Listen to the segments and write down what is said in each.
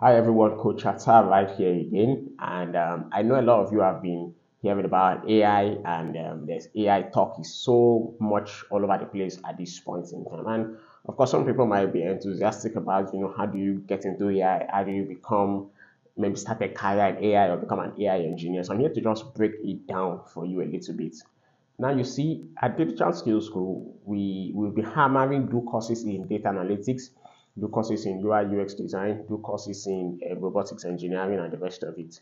Hi everyone, Coach Chata right here again. And um, I know a lot of you have been hearing about AI and um, there's AI talk is so much all over the place at this point in time. And of course, some people might be enthusiastic about, you know, how do you get into AI? How do you become, maybe start a career in AI or become an AI engineer? So I'm here to just break it down for you a little bit. Now you see, at Digital Skills School, we will be hammering do courses in data analytics, do courses in UI UX design, do courses in uh, robotics engineering and the rest of it.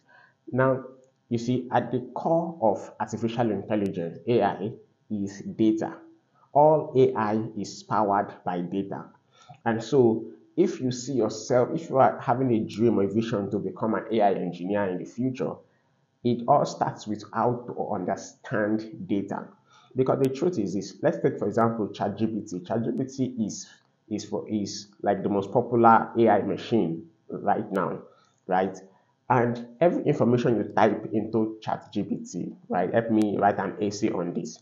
Now, you see, at the core of artificial intelligence, AI, is data. All AI is powered by data. And so, if you see yourself, if you are having a dream or a vision to become an AI engineer in the future, it all starts with how to understand data. Because the truth is this, let's take for example ChatGPT. ChatGPT is is for is like the most popular AI machine right now, right? And every information you type into ChatGPT, right? Help me write an essay on this.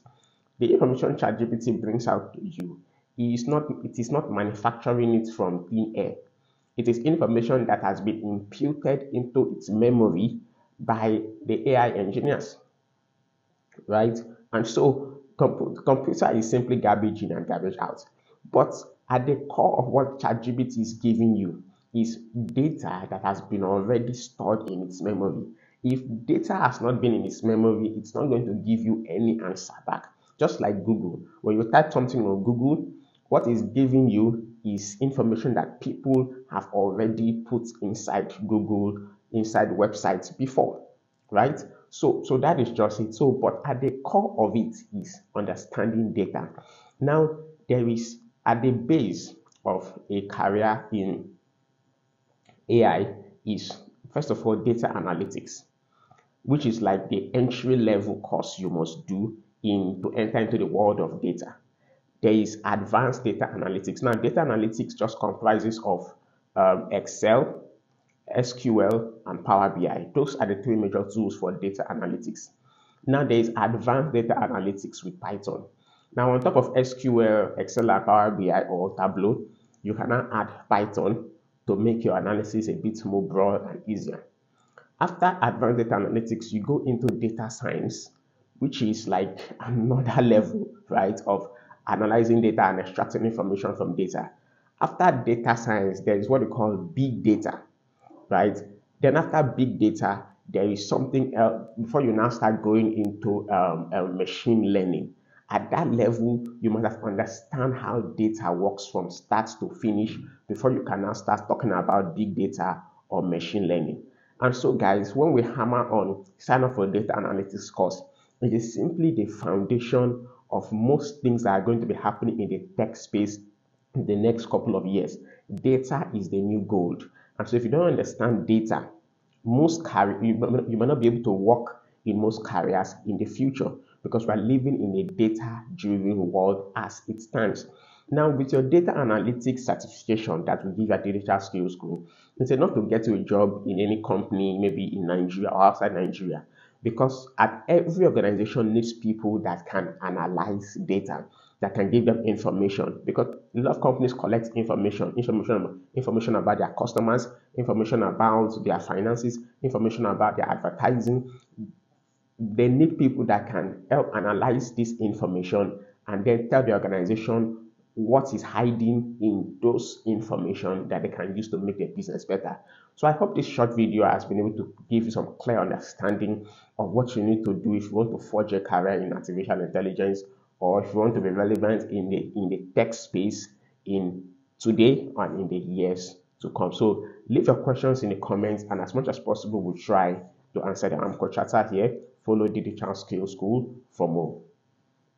The information ChatGPT brings out to you is not it is not manufacturing it from thin air. It is information that has been imputed into its memory by the AI engineers, right? And so comp- computer is simply garbage in and garbage out. But at the core of what ChatGPT is giving you is data that has been already stored in its memory. If data has not been in its memory, it's not going to give you any answer back. Just like Google, when you type something on Google, what is giving you is information that people have already put inside Google, inside websites before, right? So, so that is just it. So, but at the core of it is understanding data. Now, there is at the base of a career in AI is first of all data analytics, which is like the entry level course you must do in to enter into the world of data. There is advanced data analytics. Now, data analytics just comprises of um, Excel, SQL, and Power BI. Those are the three major tools for data analytics. Now, there is advanced data analytics with Python. Now, on top of SQL, Excel, Power BI or Tableau, you can now add Python to make your analysis a bit more broad and easier. After advanced data analytics, you go into data science, which is like another level, right, of analyzing data and extracting information from data. After data science, there is what we call big data, right? Then after big data, there is something else before you now start going into um, uh, machine learning. At that level, you must have understand how data works from start to finish before you can now start talking about big data or machine learning. And so, guys, when we hammer on sign up for data analytics course, it is simply the foundation of most things that are going to be happening in the tech space in the next couple of years. Data is the new gold. And so if you don't understand data, most you, you might not be able to work in most careers in the future because we are living in a data-driven world as it stands. Now, with your data analytics certification that we give at Digital Skills School, it's enough to get you a job in any company, maybe in Nigeria or outside Nigeria because at every organization needs people that can analyze data that can give them information because a lot of companies collect information information information about their customers information about their finances information about their advertising they need people that can help analyze this information and then tell the organization what is hiding in those information that they can use to make their business better. So I hope this short video has been able to give you some clear understanding of what you need to do if you want to forge a career in artificial intelligence or if you want to be relevant in the in the tech space in today and in the years to come. So leave your questions in the comments and as much as possible we'll try to answer them. I'm Coach here. Follow Digital Skills School for more.